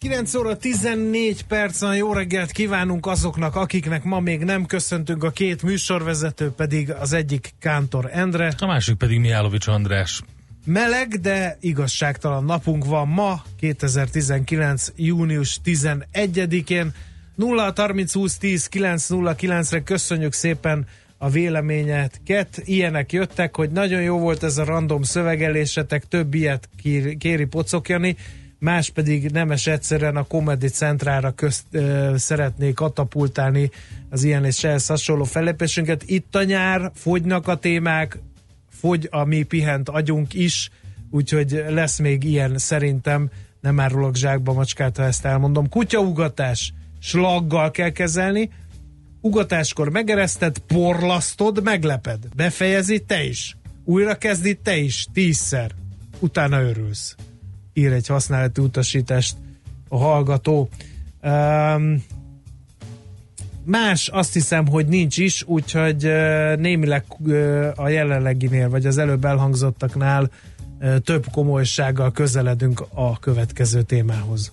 9 óra 14 percen jó reggelt kívánunk azoknak, akiknek ma még nem köszöntünk, a két műsorvezető pedig az egyik Kántor Endre. A másik pedig Mihálovics András. Meleg, de igazságtalan napunk van ma, 2019. június 11-én. 0 30 20 10 9 0 9-re köszönjük szépen a véleményeket. Ilyenek jöttek, hogy nagyon jó volt ez a random szövegelésetek, több ilyet kéri, kéri Pocokjani más pedig nemes egyszerűen a Comedy Centrára közt ö, szeretnék katapultálni az ilyen és ehhez hasonló fellépésünket. Itt a nyár, fogynak a témák, fogy a mi pihent agyunk is, úgyhogy lesz még ilyen szerintem, nem árulok zsákba macskát, ha ezt elmondom. Kutyaugatás, slaggal kell kezelni, ugatáskor megereszted, porlasztod, megleped. Befejezi te is. Újra kezdi te is, tízszer. Utána örülsz ír egy használati utasítást a hallgató. Um, más azt hiszem, hogy nincs is, úgyhogy némileg a jelenleginél, vagy az előbb elhangzottaknál több komolysággal közeledünk a következő témához.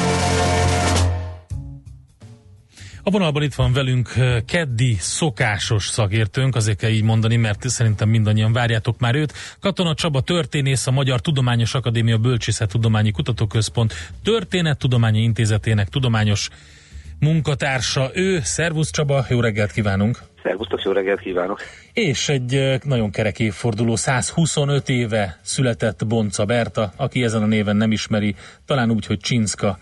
A vonalban itt van velünk keddi szokásos szakértőnk, azért kell így mondani, mert szerintem mindannyian várjátok már őt. Katona Csaba történész, a Magyar Tudományos Akadémia Bölcsészettudományi Kutatóközpont Történettudományi Intézetének tudományos munkatársa. Ő, Szervusz Csaba, jó reggelt kívánunk! Szervusztok, jó reggelt kívánok! És egy nagyon kerek évforduló, 125 éve született Bonca Berta, aki ezen a néven nem ismeri, talán úgy, hogy Csinszka.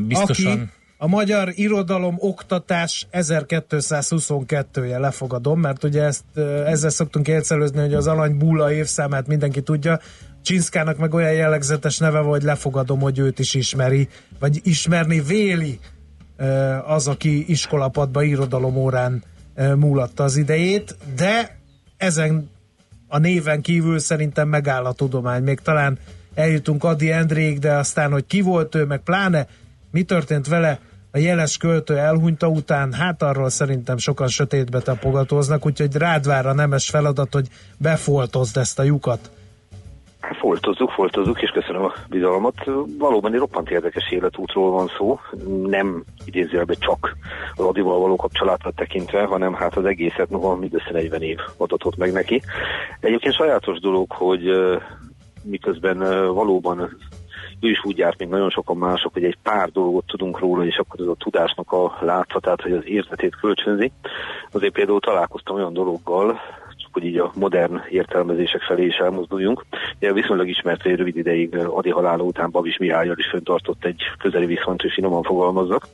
Biztosan... Aki a magyar irodalom oktatás 1222-je lefogadom, mert ugye ezt, ezzel szoktunk élcelőzni, hogy az Alany Búla évszámát mindenki tudja, Csinszkának meg olyan jellegzetes neve van, hogy lefogadom, hogy őt is ismeri, vagy ismerni véli az, aki iskolapadba irodalom órán múlatta az idejét, de ezen a néven kívül szerintem megáll a tudomány. Még talán eljutunk Adi Endrék, de aztán, hogy ki volt ő, meg pláne mi történt vele, a jeles költő elhunyta után, hát arról szerintem sokan sötétbe tapogatóznak, úgyhogy rád vár a nemes feladat, hogy befoltozd ezt a lyukat. Foltozzuk, foltozzuk, és köszönöm a bizalmat. Valóban egy roppant érdekes életútról van szó, nem idézőjelben csak az Adival való kapcsolatot tekintve, hanem hát az egészet, noha mindössze 40 év adatot meg neki. Egyébként sajátos dolog, hogy miközben valóban ő is úgy járt, mint nagyon sokan mások, hogy egy pár dolgot tudunk róla, és akkor ez a tudásnak a látszatát, hogy az érzetét kölcsönzi. Azért például találkoztam olyan dologgal, hogy így a modern értelmezések felé is elmozduljunk. Ugye viszonylag ismert, hogy rövid ideig Adi halála után Babis Mihályal is föntartott egy közeli viszonyt, hogy finoman fogalmazzak.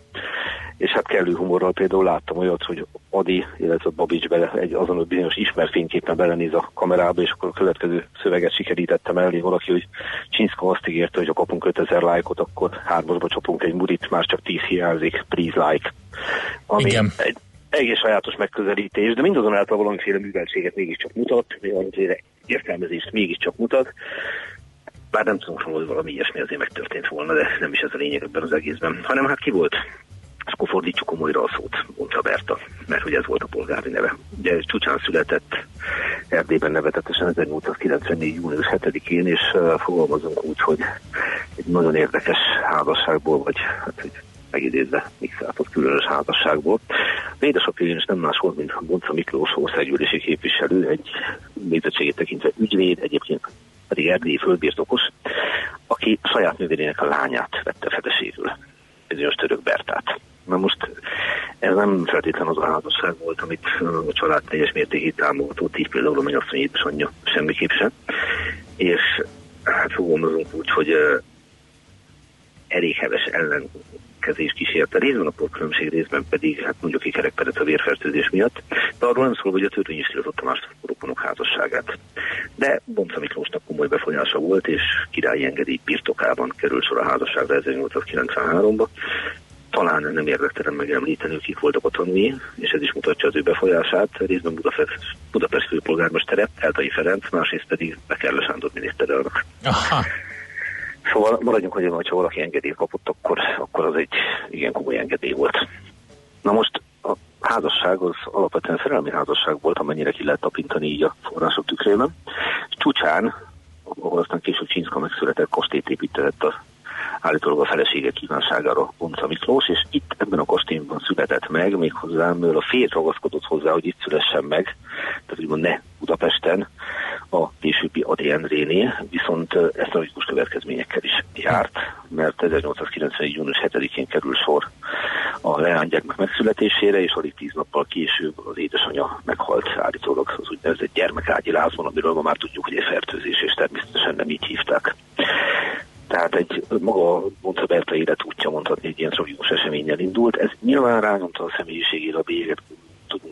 És hát kellő humorral például láttam olyat, hogy Adi, illetve Babics bele egy azon bizonyos ismert fényképpen belenéz a kamerába, és akkor a következő szöveget sikerítettem elé valaki, hogy Csinszka azt ígérte, hogy ha kapunk 5000 lájkot, akkor hármasba csapunk egy murit, már csak 10 hiányzik, please like. Ami Igen. Egy, egész sajátos megközelítés, de mindazonáltal valamiféle műveltséget mégiscsak mutat, valamiféle értelmezést mégiscsak mutat. Bár nem tudom, hogy valami ilyesmi azért megtörtént volna, de nem is ez a lényeg ebben az egészben. Hanem hát ki volt? És akkor fordítsuk komolyra a szót, mondta Berta, mert hogy ez volt a polgári neve. Ugye csúcsán született Erdélyben nevetetesen 1894. június 7-én, és uh, fogalmazunk úgy, hogy egy nagyon érdekes házasságból, vagy hát, hogy megidézve mixáltott különös házasságból. Édesapja is nem más volt, mint Bonca Miklós országgyűlési képviselő, egy nézettségét tekintve ügyvéd, egyébként pedig erdélyi földbirtokos, aki saját nővérének a lányát vette fedeségül, bizonyos török Bertát. Na most ez nem feltétlen az a házasság volt, amit a család teljes mértékig támogatott, így például a mennyasszony édesanyja semmiképp sem. És hát fogalmazunk úgy, hogy elég heves ellenkezés kísérte. Részben a porkülönbség, részben pedig, hát mondjuk ki kerekperec a vérfertőzés miatt, de arról nem szól, hogy a törvény is tiltotta más rokonok házasságát. De Bonca Miklósnak komoly befolyása volt, és királyi engedély birtokában került sor a házasságra 1893-ba. Talán nem érdektelen megemlíteni, kik voltak a tanúi, és ez is mutatja az ő befolyását. Részben Budapest, Budapest főpolgármestere, Eltai Ferenc, másrészt pedig Bekerle Sándor miniszterelnök. Aha. Szóval maradjunk, hogy ha valaki engedélyt kapott, akkor, akkor az egy igen komoly engedély volt. Na most a házasság az alapvetően szerelmi házasság volt, amennyire ki lehet tapintani így a források tükrében. Csúcsán, ahol aztán később Csinszka megszületett, kastélyt épített a állítólag a felesége kívánságára Bonca Miklós, és itt ebben a kastélyban született meg, méghozzá, mivel a férj ragaszkodott hozzá, hogy itt szülessen meg, tehát úgymond ne Budapesten, későbbi Adi Endréné, viszont ez tragikus következményekkel is járt, mert 1890. június 7-én kerül sor a leánygyermek megszületésére, és alig tíz nappal később az édesanyja meghalt állítólag az úgynevezett gyermekágyi lázban, amiről ma már tudjuk, hogy egy fertőzés, és természetesen nem így hívták. Tehát egy maga Monza Berta életútja mondhatni egy ilyen tragikus eseménnyel indult. Ez nyilván rányomta a személyiségére a bélyeget,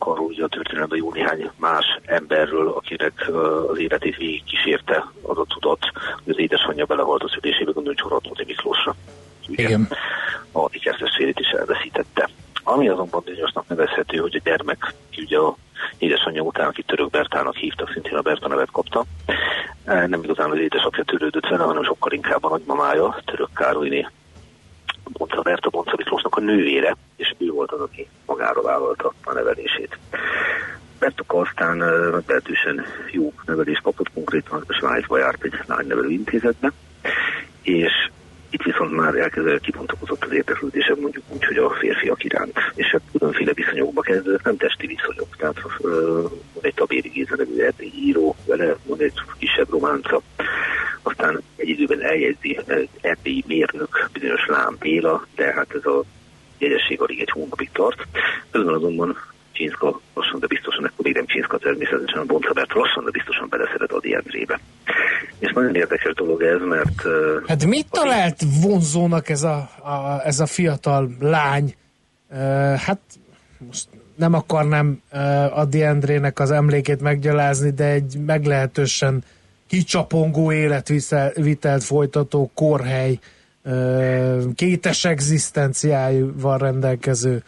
tudunk arról, hogy a történelemben jó néhány más emberről, akinek az életét végig kísérte az a tudat, hogy az édesanyja belehalt a szülésébe, gondolj Csoratnóti Miklósra. Igen. A keresztestvérét is elveszítette. Ami azonban bizonyosnak nevezhető, hogy a gyermek, ugye a édesanyja után, aki török Bertának hívtak, szintén a Berta nevet kapta. Nem igazán az édesapja törődött vele, hanem sokkal inkább a nagymamája, török Károlyné Bonca Berta Bonca Miklósnak a nővére, és ő volt az, aki magára vállalta a nevelését. Bertuka aztán meglehetősen jó nevelést kapott, konkrétan Svájcba járt egy lánynevelő intézetbe, és itt viszont már elkezdett kibontakozott az érdeklődésem mondjuk úgy, hogy a férfiak iránt, és hát különféle viszonyokba kezdődött, nem testi viszonyok, tehát uh, egy Tabéri Géza nevű író, vele van egy kisebb románca, aztán egy időben eljegyzi erdélyi mérnök, bizonyos Lám Béla, de hát ez a jegyesség alig egy hónapig tart. Közben azonban Csinszka lassan, de biztosan, akkor még nem Csinszka természetesen a Boncabert lassan, de biztosan beleszeret Adi Endrébe. És nagyon érdekes dolog ez, mert... Hát mit talált vonzónak ez a, a, ez a fiatal lány? Uh, hát most nem akarnám uh, Adi Endrének az emlékét meggyalázni, de egy meglehetősen kicsapongó életvitelt folytató korhely, kétes egzisztenciájával rendelkező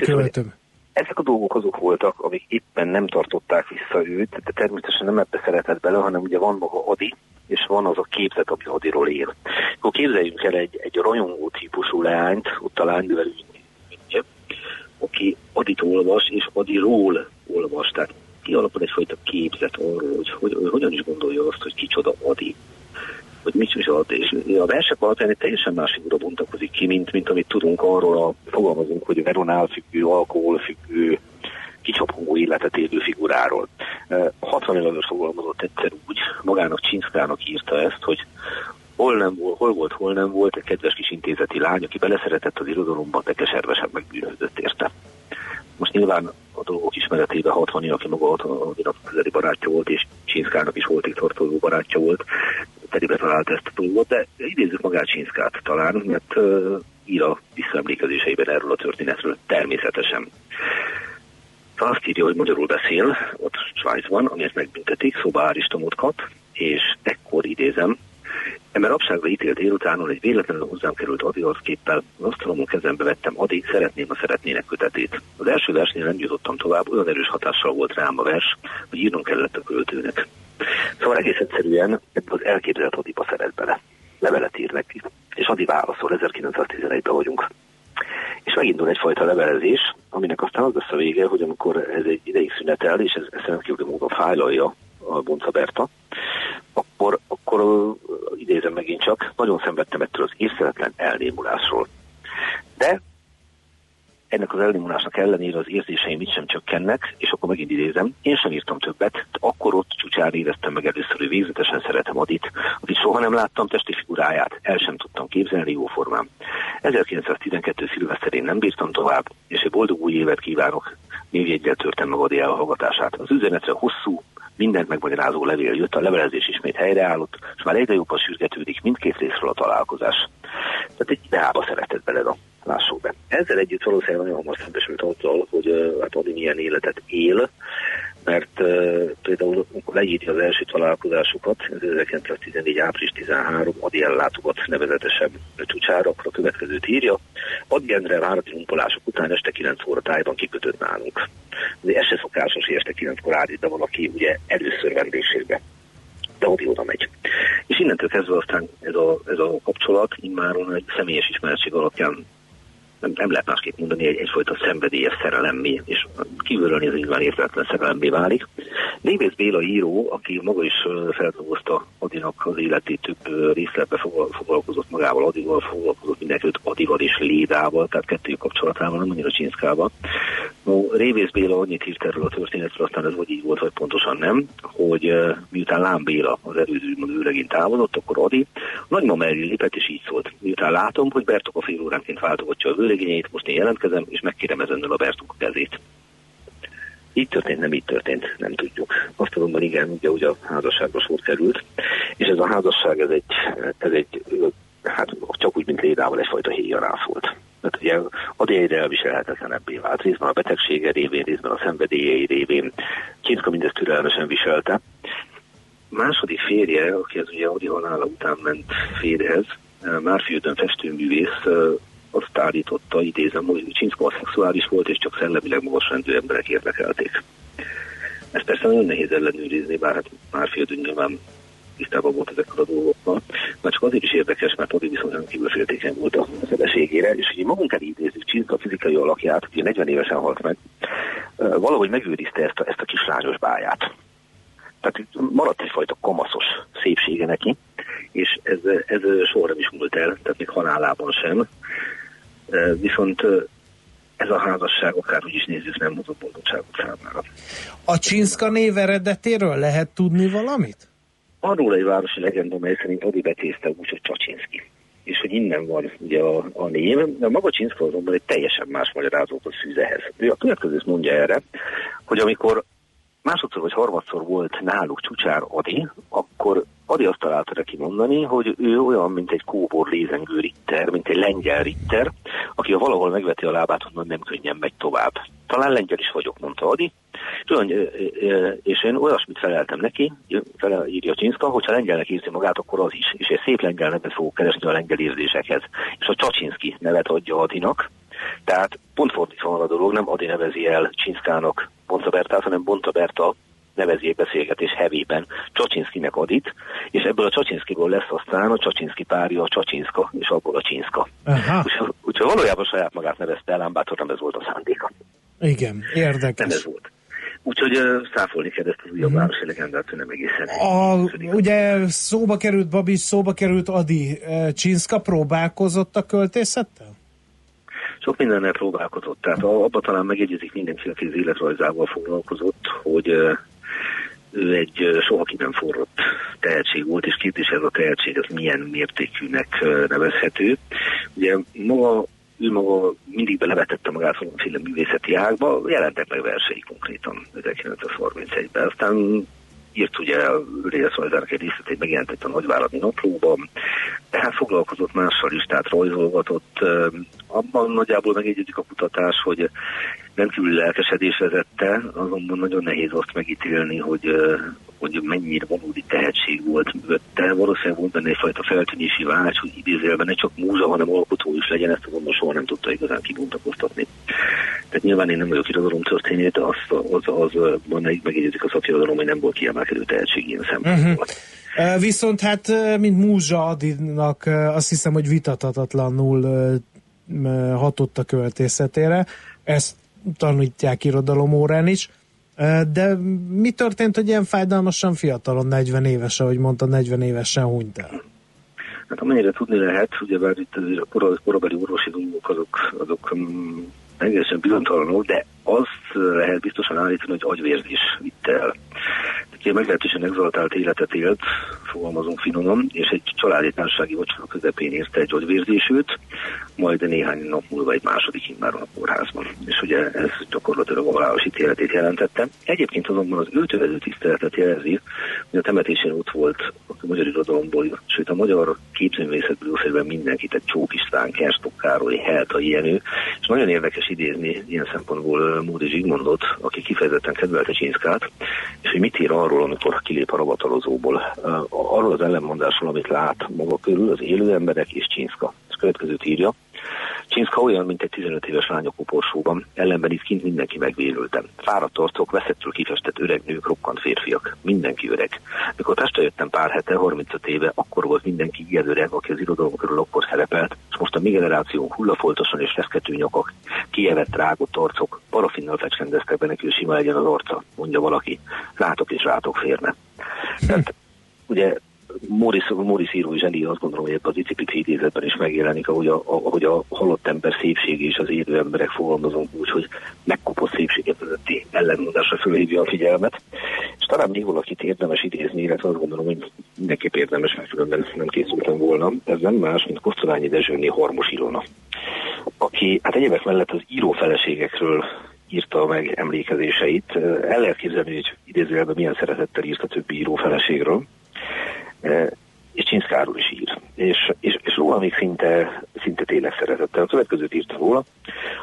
költő ezek a dolgok azok voltak, amik éppen nem tartották vissza őt, de természetesen nem ebbe szeretett bele, hanem ugye van maga Adi, és van az a képzet, ami Adiról él. Akkor képzeljünk el egy, egy rajongó típusú leányt, ott a lánynevelő aki Adit olvas, és Adiról olvas, tehát kialakul egyfajta képzet arról, hogy, hogy, hogy hogyan is gondolja azt, hogy kicsoda Adi hogy mit is ad, és a versek alapján egy teljesen más figura bontakozik ki, mint, mint amit tudunk arról a fogalmazunk, hogy veronál függő, alkoholfüggő, kicsapongó életet élő figuráról. 60 előtt fogalmazott egyszer úgy, magának Csinszkának írta ezt, hogy hol, nem, hol volt, hol nem volt egy kedves kis intézeti lány, aki beleszeretett az irodalomban, de keservesen megbűnődött érte. Most nyilván a dolgok ismeretében 60 aki maga a közeli barátja volt, és Csinszkának is volt egy tartozó barátja volt, telibe talált ezt a dolgot, de idézzük magát Csinszkát talán, mert uh, ír a visszaemlékezéseiben erről a történetről természetesen. Azt írja, hogy magyarul beszél, ott Svájcban, amiért megbüntetik, szóba Áristomot kap, és ekkor idézem, Ember abságra ítélt délutánon egy véletlenül hozzám került Adi képpel, az asztalomon kezembe vettem Adi, szeretném a szeretnének kötetét. Az első versnél nem jutottam tovább, olyan erős hatással volt rám a vers, hogy írnom kellett a költőnek. Szóval egész egyszerűen ebből az elképzelt Adiba szeret bele. Levelet ír neki. És Adi válaszol, 1911-ben vagyunk. És megindul egyfajta levelezés, aminek aztán az lesz a vége, hogy amikor ez egy ideig szünetel, és ez, ez rendkívül módon fájlalja a Bonca Berta, akkor, akkor idézem megint csak, nagyon szenvedtem ettől az észrevetlen elnémulásról. De ennek az elnyomulásnak ellenére az érzéseim itt sem csökkennek, és akkor megint idézem, én sem írtam többet, de akkor ott csúcsán éreztem meg először, hogy végzetesen szeretem Adit, akit soha nem láttam testi figuráját, el sem tudtam képzelni jó formán. 1912. szilveszterén nem bírtam tovább, és egy boldog új évet kívánok, névjegyel törtem meg Adi elhallgatását. Az üzenetre hosszú, mindent megmagyarázó levél jött, a levelezés ismét helyreállott, és már egyre jobban sürgetődik mindkét részről a találkozás. Tehát egy ideába szeretett bele, a lássuk be. Ezzel együtt valószínűleg nagyon hamar szembesült azzal, hogy hát Adi milyen életet él, mert uh, például amikor leírja az első találkozásukat, 1914. április 13, Adi ellátogat nevezetesen csúcsára, akkor a következőt írja. Adi Endre várati lumpolások után este 9 óra tájban kikötött nálunk. De ez se szokásos, hogy este 9-kor állít be valaki ugye először vendégségbe de Adi oda megy. És innentől kezdve aztán ez a, ez a kapcsolat immáron egy személyes ismeretség alapján nem, nem lehet másképp mondani, egy, egyfajta szenvedélyes szerelemmé, és kívülről nézni nyilván értetlen szerelemmé válik. Névész Béla író, aki maga is feldolgozta Adinak az életét, több részletbe foglalkozott magával, Adival foglalkozott mindenkit Adival és Lédával, tehát kettő kapcsolatával, nem annyira Csinszkával. No, Révész Béla annyit írt erről a történetről, aztán ez vagy így volt, vagy pontosan nem, hogy miután Lám Béla az előző őregén távozott, akkor Adi nagymama elé lépett, és így szólt. Miután látom, hogy Bertok a fél óránként váltogatja a vőlegényeit, most én jelentkezem, és megkérem ezennel a Bertok a kezét. Így történt, nem így történt, nem tudjuk. Azt azonban igen, ugye, ugye a házasságra sor került, és ez a házasság, ez egy, ez egy hát csak úgy, mint Lédával egyfajta héjjarás volt. Mert ugye Adi egyre elviselhetetlenebbé vált, részben a betegsége révén, részben a szenvedélyei révén. Csinka mindezt türelmesen viselte. Második férje, aki az ugye halála után ment férjhez, Márfiődön festőművész, azt állította, idézem, hogy Csinszka szexuális volt, és csak szellemileg magasrendű emberek érdekelték. Ezt persze nagyon nehéz ellenőrizni, bár hát már féltő nyilván tisztában volt ezekkel a dolgokkal, mert csak azért is érdekes, mert Odi viszonylag kívül féltékeny volt a feleségére, és hogy magunk elé idézzük Csinszka fizikai alakját, ugye 40 évesen halt meg, valahogy megőrizte ezt a, ezt a kislányos báját. Tehát maradt egyfajta kamaszos szépsége neki, és ez, ez soha is múlt el, tehát még halálában sem. Viszont ez a házasság, akár úgy is nézzük, nem hozott boldogságot számára. A Csinszka név eredetéről lehet tudni valamit? Arról egy városi legenda, mely szerint Adi betézte úgy, hogy Csacsinszki. És hogy innen van ugye a, a név, de maga Csinszka azonban egy teljesen más magyarázatot fűz ehhez. Ő a következőt mondja erre, hogy amikor másodszor vagy harmadszor volt náluk Csucsár Adi, akkor Adi azt találta neki mondani, hogy ő olyan, mint egy kóbor lézengő ritter, mint egy lengyel ritter, aki ha valahol megveti a lábát, onnan nem könnyen megy tovább. Talán lengyel is vagyok, mondta Adi. És én olyasmit feleltem neki, írja Csinszka, hogyha lengyelnek érzi magát, akkor az is. És egy szép lengyel nevet fogok keresni a lengyel érzésekhez. És a Csacsinszki nevet adja Adinak, tehát pont fordítva van a dolog, nem Adi nevezi el Csinszkának Bonta Bertát, hanem Bonta Berta nevezi egy beszélgetés hevében Csacsinszkinek adit, és ebből a Csacsinszkiból lesz aztán a Csacsinszki párja a Csacsinszka, és abból a Csinszka. Úgyhogy úgy, valójában saját magát nevezte el, ám bátor nem ez volt a szándéka. Igen, érdekes. Nem ez volt. Úgyhogy uh, száfolni kell ezt az újabb városi legendát, nem egészen. A, ugye szóba került Babis, szóba került Adi. Csinszka próbálkozott a költészettel? Sok mindennel próbálkozott. Tehát abban talán megegyezik mindenki, aki az életrajzával foglalkozott, hogy ő egy soha ki nem forrott tehetség volt, és kérdés ez a tehetség, ez milyen mértékűnek nevezhető. Ugye maga ő maga mindig belevetette magát valamiféle művészeti ágba, jelentek meg versei konkrétan 1931-ben. Aztán írt ugye Rézrajzának egy részletét megjelentett a nagyváradi naplóban, tehát foglalkozott mással is, tehát rajzolgatott. Abban nagyjából megegyezik a kutatás, hogy rendkívül lelkesedés vezette, azonban nagyon nehéz azt megítélni, hogy, hogy mennyire valódi tehetség volt mögötte. Valószínűleg volt benne egyfajta feltűnési vágy, hogy idézélben ne csak múza, hanem alkotó is legyen, ezt azonban soha nem tudta igazán kibontakoztatni. Tehát nyilván én nem vagyok irodalom történet, de az, az, az, az megjegyezik a szakirodalom, hogy nem volt kiemelkedő tehetség ilyen szempontból. Uh-huh. Viszont hát, mint Múzsa Adinak azt hiszem, hogy vitathatatlanul hatott a költészetére. Ezt tanítják irodalom órán is. De mi történt, hogy ilyen fájdalmasan fiatalon, 40 éves, ahogy mondta, 40 évesen hunyt el? Hát amennyire tudni lehet, ugyebár itt azért a korabeli orvosi dolgok azok, azok um, egészen bizonytalanok, de azt lehet biztosan állítani, hogy agyvérzés vitt el. Aki meglehetősen exaltált életet élt, fogalmazunk finoman, és egy családi társasági vacsora közepén érte egy agyvérzésűt, majd néhány nap múlva egy második immáron a kórházban. És ugye ez gyakorlatilag a halálos ítéletét jelentette. Egyébként azonban az őtövező tiszteletet jelzi, hogy a temetésén ott volt a magyar irodalomból, sőt a magyar képzőművészetből mindenkit, egy Csók István, Kerstok Károly, Helta, ilyenő, és nagyon érdekes idézni ilyen szempontból Módi Zsigmondot, aki kifejezetten kedvelte Csinszkát, és hogy mit ír arról, amikor kilép a ravatalozóból. Arról az ellenmondásról, amit lát maga körül, az élő emberek és Csinszka. Ez következőt írja. Csinszka olyan, mint egy 15 éves lány a koporsóban, ellenben itt kint mindenki megvérültem. Fáradt arcok, veszettől kifestett öreg nők, rokkant férfiak. Mindenki öreg. Mikor Pestre jöttem pár hete, 35 éve, akkor volt mindenki ilyen öreg, aki az irodalom körül akkor szerepelt, és most a mi generációnk hullafoltosan és feszkető nyakak, kievett rágott arcok, parafinnal fecskendeztek be neki, hogy sima legyen az arca, mondja valaki. Látok és rátok férne. Tehát, ugye Morris, Morris írói zseni azt gondolom, hogy ebben az icipit idézetben is megjelenik, ahogy a, ahogy a halott ember szépsége és az élő emberek fogalmazunk úgy, hogy megkopott szépséget közötti ellenmondásra fölhívja a figyelmet. És talán még valakit érdemes idézni, illetve azt gondolom, hogy mindenképp érdemes, mert különben nem készültem volna. Ez nem más, mint Kosztolányi Dezsőné Harmos Ilona, aki hát egyébek mellett az író feleségekről írta meg emlékezéseit. El lehet képzelni, hogy idézőjelben milyen szeretettel írt a többi író feleségről Yeah. És Csinszkáról is ír. És, és, és róla még szinte, szinte tényleg szeretettel. A következőt írta róla.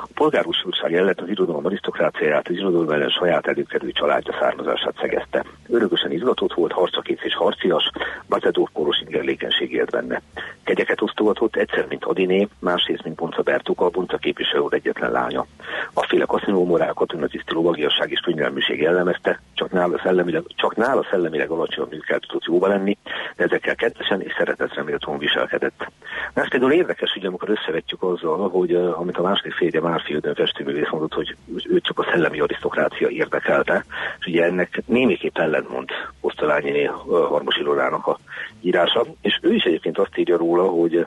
A polgárúszúrság ellen az irodalom arisztokráciáját, az irodalom ellen saját előkerülő családja származását szegezte. Örökösen izgatott volt, harcakész és harcias, Bacedóf ingerlékenység élt benne. Kegyeket osztogatott, egyszer, mint Adiné, másrészt, mint Bonca Bertuka, a Bonca képviselő egyetlen lánya. A féle kaszinó morál, katonatiszti lovagiasság és könnyelműség jellemezte, csak nála szellemileg, csak nála szellemileg alacsonyabb tudott jóba lenni, de ezekkel kedvesen és szeretetre méltóan viselkedett. Na, ez például érdekes, hogy amikor összevetjük azzal, hogy amit a második férje Márfiődön festőművész mondott, hogy őt csak a szellemi arisztokrácia érdekelte, és ugye ennek némiképp ellentmond Osztolányi uh, Harmos Ilodának a írása, és ő is egyébként azt írja róla, hogy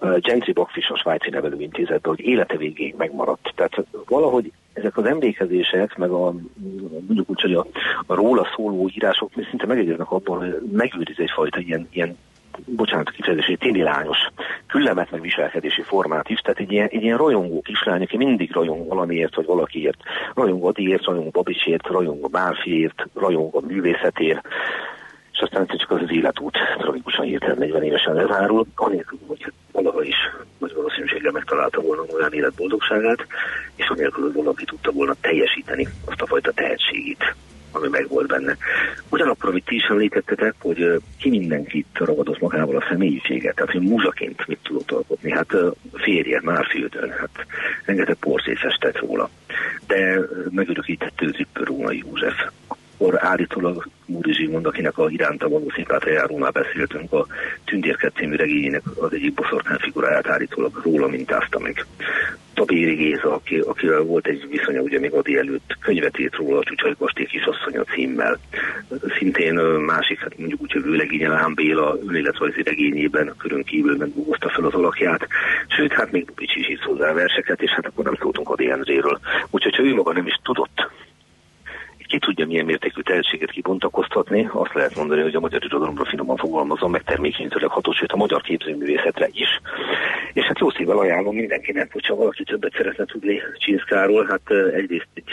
Gentry Bakfis a svájci nevelőintézetben, hogy élete végéig megmaradt. Tehát valahogy ezek az emlékezések, meg a, mondjuk úgy, hogy a, a róla szóló írások szinte megegyeznek abban, hogy megőriz egyfajta ilyen, ilyen bocsánat a kifejezés, téli lányos küllemet meg viselkedési formát is, tehát egy ilyen, egy ilyen rajongó kislány, aki mindig rajong valamiért vagy valakiért, rajong Adiért, rajong Babicsért, rajong Márfiért, rajong a művészetért, és aztán csak az, az életút tragikusan hirtelen 40 évesen lezárul, anélkül, hogy valaha is nagy valószínűséggel megtalálta volna olyan életboldogságát, és anélkül, hogy valaki tudta volna teljesíteni azt a fajta tehetségét, ami meg volt benne. Ugyanakkor, amit ti is említettetek, hogy ki mindenkit ragadoz magával a személyiséget, tehát hogy múzsaként mit tudott alkotni. Hát férje, már fildön, hát rengeteg porszét festett róla. De megörökített őzippő Róna József, akkor állítólag Múri Zsigmond, akinek a iránta való szimpátiájáról már beszéltünk, a Tündérket című regényének az egyik boszorkán figuráját állítólag róla mintázta meg. Tabéri Géza, aki, akivel volt egy viszonya ugye még Adi előtt, könyvet írt róla a Csúcsai Kastély kisasszonya címmel. Szintén másik, hát mondjuk úgy, hogy Vőlegénye Lám Béla önéletrajzi regényében körön kívül megdolgozta fel az alakját. Sőt, hát még Bicsi is írt hozzá verseket, és hát akkor nem szóltunk Adi Enzéről. Úgyhogy ha ő maga nem is tudott ki tudja milyen mértékű tehetséget kibontakoztatni, azt lehet mondani, hogy a magyar irodalomra finoman fogalmazom, meg termékenyítőleg hatós, sőt a magyar képzőművészetre is. És hát jó szívvel ajánlom mindenkinek, hogyha valaki többet szeretne tudni Csinszkáról, hát egyrészt egy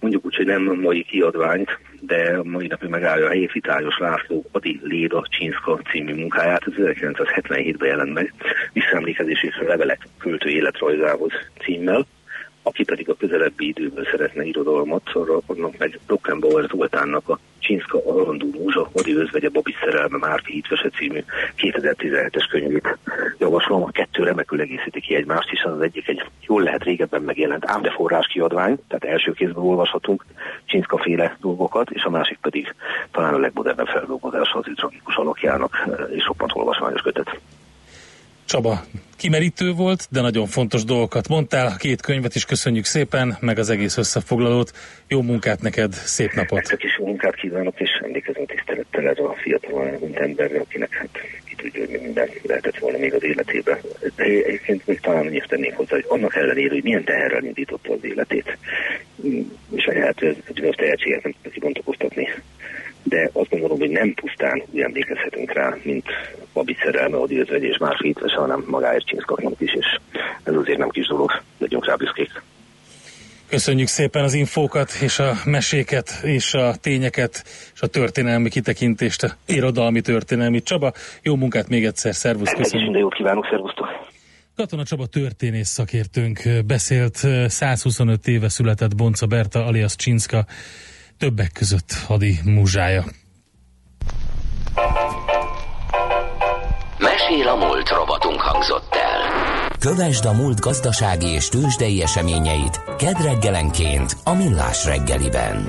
mondjuk úgy, hogy nem mai kiadványt, de a mai napig megállja a helyét Vitályos László Adi Léda Csinszka című munkáját, ez 1977-ben jelent meg, visszaemlékezési levelek költő életrajzához címmel aki pedig a közelebbi időben szeretne irodalmat, arra annak meg Rockenbauer Zoltánnak a Csinszka Alandó Múzsa, Odi Özvegye Babi Szerelme Márfi Hitvese című 2017-es könyvét javaslom. A kettő remekül egészíti ki egymást, hiszen az egyik egy jól lehet régebben megjelent ám de forrás kiadvány, tehát első kézben olvashatunk Csinszka féle dolgokat, és a másik pedig talán a legmodernebb feldolgozása az ő tragikus alakjának, és roppant olvasmányos kötet. Csaba, kimerítő volt, de nagyon fontos dolgokat mondtál. A két könyvet is köszönjük szépen, meg az egész összefoglalót. Jó munkát neked, szép napot! Nektek is jó munkát kívánok, és emlékezem tisztelettel ez a fiatal emberre, akinek hát ki tudja, hogy minden lehetett volna még az életében. De egyébként még talán annyit tennék hozzá, hogy annak ellenére, hogy milyen teherrel indította az életét, és a lehető bizonyos tehetséget nem tudta kibontakoztatni de azt gondolom, hogy nem pusztán úgy emlékezhetünk rá, mint Babic szerelme, Odi Özvegy és más hitvese, hanem magáért Csinszkaként is, és ez azért nem kis dolog, legyünk rá büszkék. Köszönjük szépen az infókat, és a meséket, és a tényeket, és a történelmi kitekintést, a irodalmi történelmi. Csaba, jó munkát még egyszer, szervusz, köszönjük. Minden jót kívánok, szervusztok. Katona Csaba történész szakértőnk beszélt 125 éve született Bonca Berta alias Csinszka többek között hadi múzsája. Mesél a múlt robotunk hangzott el. Kövesd a múlt gazdasági és tőzsdei eseményeit kedd reggelenként a Millás reggeliben.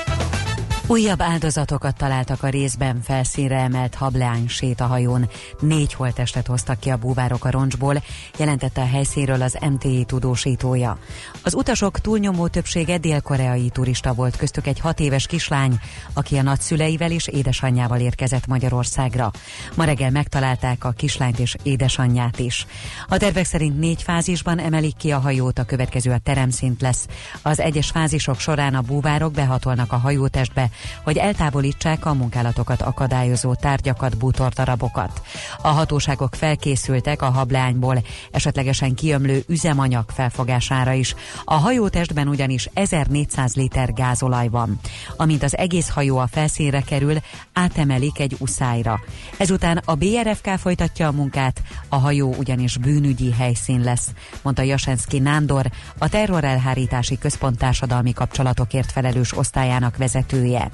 Újabb áldozatokat találtak a részben felszínre emelt hableány sétahajón. Négy holtestet hoztak ki a búvárok a roncsból, jelentette a helyszínről az MTI tudósítója. Az utasok túlnyomó többsége dél-koreai turista volt, köztük egy hat éves kislány, aki a nagyszüleivel és édesanyjával érkezett Magyarországra. Ma reggel megtalálták a kislányt és édesanyját is. A tervek szerint négy fázisban emelik ki a hajót, a következő a teremszint lesz. Az egyes fázisok során a búvárok behatolnak a hajótestbe, hogy eltávolítsák a munkálatokat akadályozó tárgyakat, bútordarabokat. A hatóságok felkészültek a hableányból esetlegesen kiömlő üzemanyag felfogására is. A hajótestben ugyanis 1400 liter gázolaj van. Amint az egész hajó a felszínre kerül, átemelik egy uszályra. Ezután a BRFK folytatja a munkát, a hajó ugyanis bűnügyi helyszín lesz, mondta Jasenszki Nándor, a terrorelhárítási központ társadalmi kapcsolatokért felelős osztályának vezetője.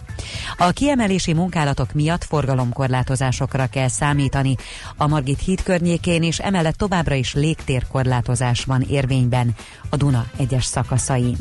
A kiemelési munkálatok miatt forgalomkorlátozásokra kell számítani a Margit híd környékén, és emellett továbbra is légtérkorlátozás van érvényben a Duna egyes szakaszain.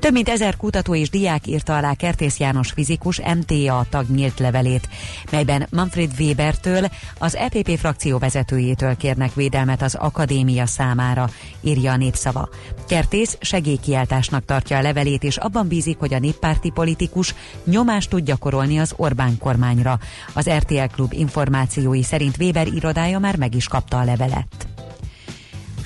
Több mint ezer kutató és diák írta alá Kertész János fizikus MTA tag nyílt levelét, melyben Manfred Webertől, az EPP frakció vezetőjétől kérnek védelmet az akadémia számára, írja a népszava. Kertész segélykiáltásnak tartja a levelét, és abban bízik, hogy a néppárti politikus nyomást tud gyakorolni az Orbán kormányra. Az RTL Klub információi szerint Weber irodája már meg is kapta a levelet.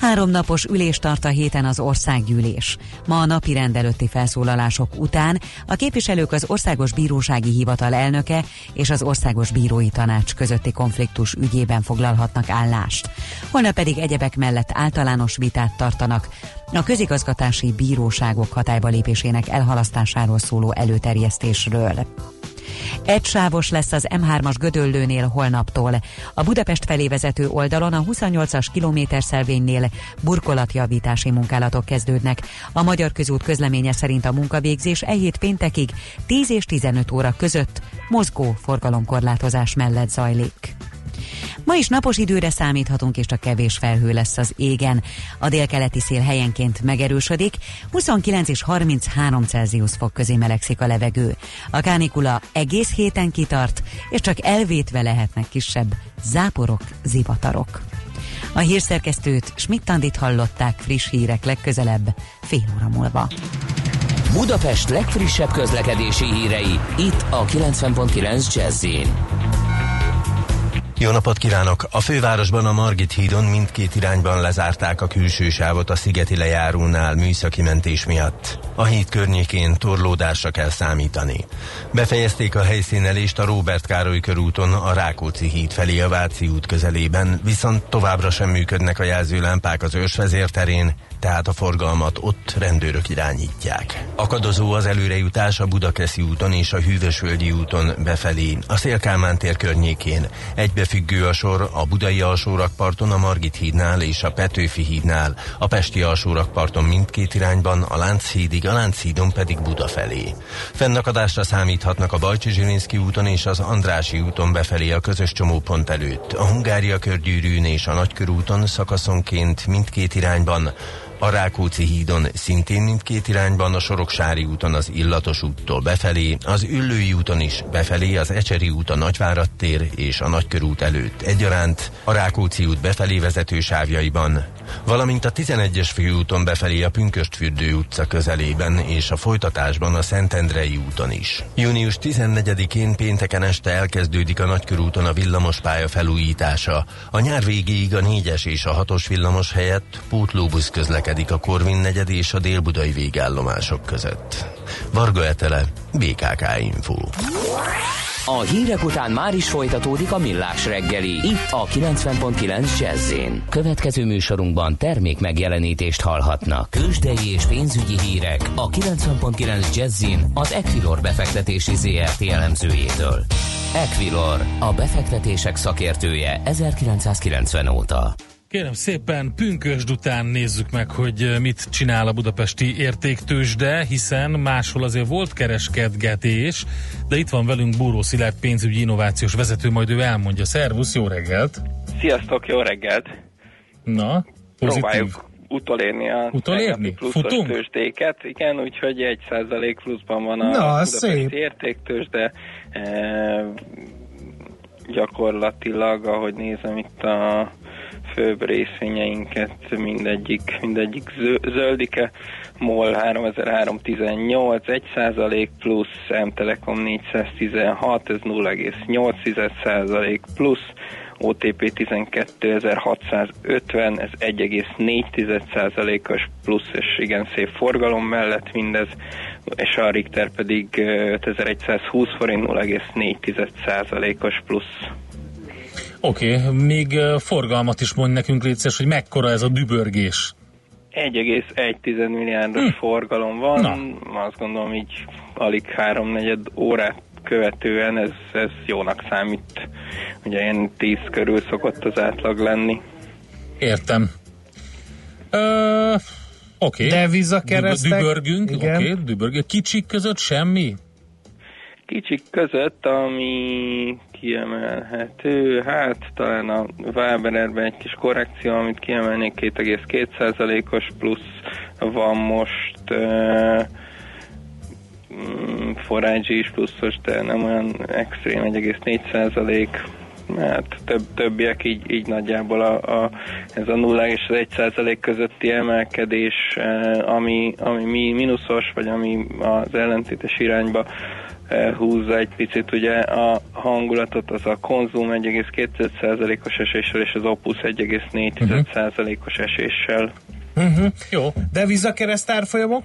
Három napos ülés tart a héten az országgyűlés. Ma a napi rendelőtti felszólalások után a képviselők az Országos Bírósági Hivatal elnöke és az Országos Bírói Tanács közötti konfliktus ügyében foglalhatnak állást. Holnap pedig egyebek mellett általános vitát tartanak a közigazgatási bíróságok hatályba lépésének elhalasztásáról szóló előterjesztésről. Egysávos lesz az M3-as Gödöllőnél holnaptól. A Budapest felé vezető oldalon a 28-as kilométerszelvénynél burkolatjavítási munkálatok kezdődnek. A Magyar Közút közleménye szerint a munkavégzés e hét péntekig 10 és 15 óra között mozgó forgalomkorlátozás mellett zajlik. Ma is napos időre számíthatunk, és csak kevés felhő lesz az égen. A délkeleti szél helyenként megerősödik, 29 és 33 Celsius fok közé melegszik a levegő. A kánikula egész héten kitart, és csak elvétve lehetnek kisebb záporok, zivatarok. A hírszerkesztőt Schmidt-Tandit hallották friss hírek legközelebb, fél óra múlva. Budapest legfrissebb közlekedési hírei, itt a 90.9 jazz jó napot kívánok! A fővárosban a Margit hídon mindkét irányban lezárták a külső sávot a szigeti lejárónál műszaki mentés miatt. A híd környékén torlódásra kell számítani. Befejezték a helyszínelést a Róbert Károly körúton a Rákóczi híd felé a Váci út közelében, viszont továbbra sem működnek a jelzőlámpák az ősvezér terén, tehát a forgalmat ott rendőrök irányítják. Akadozó az előrejutás a Budakeszi úton és a Hűvösvölgyi úton befelé, a Szélkálmán tér környékén. Egybefüggő a sor a Budai alsórakparton, a Margit hídnál és a Petőfi hídnál, a Pesti alsórakparton mindkét irányban, a Lánchídig, a Lánchídon pedig Buda felé. Fennakadásra számíthatnak a Bajcsi Zsilinszki úton és az Andrási úton befelé a közös csomópont előtt, a Hungária körgyűrűn és a Nagykörúton szakaszonként mindkét irányban, A Rákóczi hídon szintén mindkét irányban, a Soroksári úton az Illatos úttól befelé, az Üllői úton is befelé, az Ecseri út a Nagyvárad tér és a Nagykörút előtt egyaránt, a Rákóczi út befelé vezető sávjaiban, valamint a 11-es főúton befelé a Pünköstfürdő utca közelében és a folytatásban a Szentendrei úton is. Június 14-én pénteken este elkezdődik a Nagykörúton a villamospálya felújítása. A nyár végéig a 4-es és a 6-os villamos helyett pótlóbusz közlekedik a Korvin negyed és a délbudai végállomások között. Varga Etele, BKK Info. A hírek után már is folytatódik a millás reggeli, itt a 90.9 jazz Következő műsorunkban termék megjelenítést hallhatnak. Kősdei és pénzügyi hírek a 90.9 jazz az Equilor befektetési ZRT elemzőjétől. Equilor, a befektetések szakértője 1990 óta. Kérem szépen, pünkösd után nézzük meg, hogy mit csinál a budapesti értéktősde, hiszen máshol azért volt kereskedgetés, de itt van velünk Búró Szilárd pénzügyi innovációs vezető, majd ő elmondja. Szervusz, jó reggelt! Sziasztok, jó reggelt! Na, pozitív. Próbáljuk utolérni a utolérni? pluszos Futunk? tőzsdéket, igen, úgyhogy egy százalék pluszban van a Na, budapesti szép. értéktősde. E, gyakorlatilag, ahogy nézem itt a főbb részvényeinket, mindegyik, mindegyik zöldike, MOL 3318, 1 plusz, M-Telekom 416, ez 0,8 plusz, OTP 12650, ez 1,4%-os plusz, és igen szép forgalom mellett mindez, és a Richter pedig 5120 forint 0,4%-os plusz. Oké, okay, még forgalmat is mond nekünk létszés, hogy mekkora ez a dübörgés. 1,1 milliárdos hm. forgalom van, Na. azt gondolom így alig háromnegyed órát követően ez, ez jónak számít. Ugye ilyen 10 körül szokott az átlag lenni. Értem. Ö, oké. Okay. Devizakeresztek. Dübörgünk, oké, okay, dübörgünk. Kicsik között semmi? Kicsik között, ami kiemelhető, hát talán a Wabererben egy kis korrekció, amit kiemelnék 2,2%-os plusz van most uh, forrágyi is pluszos, de nem olyan extrém, 1,4 hát több, többiek így, így nagyjából a, a, ez a 0 és az 1 százalék közötti emelkedés, ami, ami mi mínuszos, vagy ami az ellentétes irányba húzza egy picit ugye a hangulatot, az a konzum 1,2%-os eséssel, és az Opus 1,4%-os eséssel. Uh-huh. Jó. Devizakereszt árfolyamok?